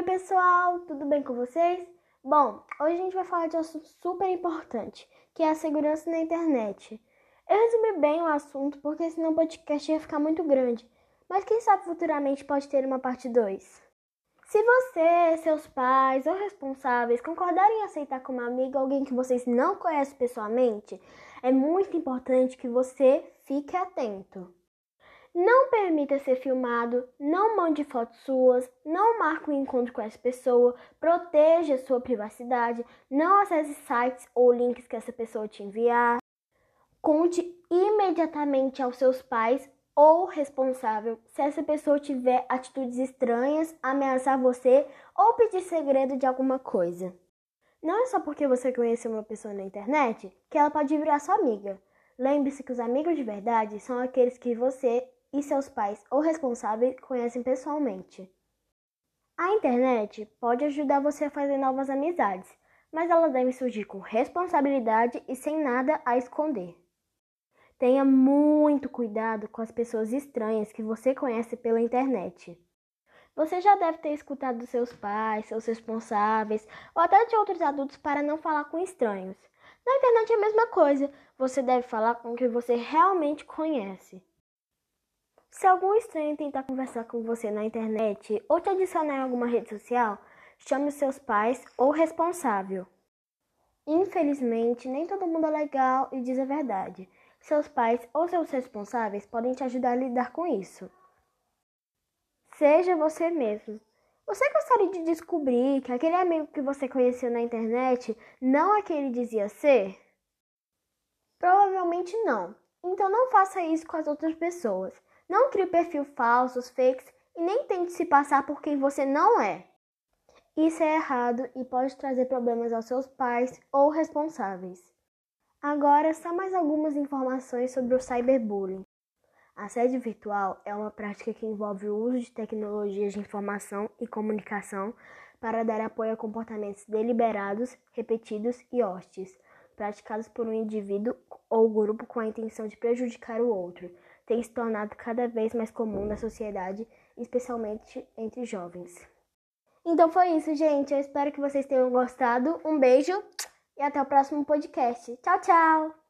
Oi, pessoal, tudo bem com vocês? Bom, hoje a gente vai falar de um assunto super importante, que é a segurança na internet. Eu resumi bem o assunto porque senão o podcast ia ficar muito grande, mas quem sabe futuramente pode ter uma parte 2. Se você, seus pais ou responsáveis concordarem em aceitar como amigo alguém que vocês não conhecem pessoalmente, é muito importante que você fique atento. Não permita ser filmado, não mande fotos suas, não marque um encontro com essa pessoa, proteja sua privacidade, não acesse sites ou links que essa pessoa te enviar. Conte imediatamente aos seus pais ou responsável se essa pessoa tiver atitudes estranhas, ameaçar você ou pedir segredo de alguma coisa. Não é só porque você conheceu uma pessoa na internet que ela pode virar sua amiga. Lembre-se que os amigos de verdade são aqueles que você e seus pais ou responsáveis conhecem pessoalmente. A internet pode ajudar você a fazer novas amizades, mas elas devem surgir com responsabilidade e sem nada a esconder. Tenha muito cuidado com as pessoas estranhas que você conhece pela internet. Você já deve ter escutado dos seus pais, seus responsáveis ou até de outros adultos para não falar com estranhos. Na internet é a mesma coisa, você deve falar com quem você realmente conhece. Se algum estranho tentar conversar com você na internet ou te adicionar em alguma rede social, chame seus pais ou responsável. Infelizmente, nem todo mundo é legal e diz a verdade. Seus pais ou seus responsáveis podem te ajudar a lidar com isso. Seja você mesmo. Você gostaria de descobrir que aquele amigo que você conheceu na internet não é quem ele dizia ser? Provavelmente não. Então não faça isso com as outras pessoas. Não crie perfil falsos, fakes e nem tente se passar por quem você não é. Isso é errado e pode trazer problemas aos seus pais ou responsáveis. Agora, só mais algumas informações sobre o cyberbullying. Assédio virtual é uma prática que envolve o uso de tecnologias de informação e comunicação para dar apoio a comportamentos deliberados, repetidos e hostis, praticados por um indivíduo ou grupo com a intenção de prejudicar o outro, tem se tornado cada vez mais comum na sociedade, especialmente entre jovens. Então foi isso, gente. Eu espero que vocês tenham gostado. Um beijo e até o próximo podcast. Tchau, tchau!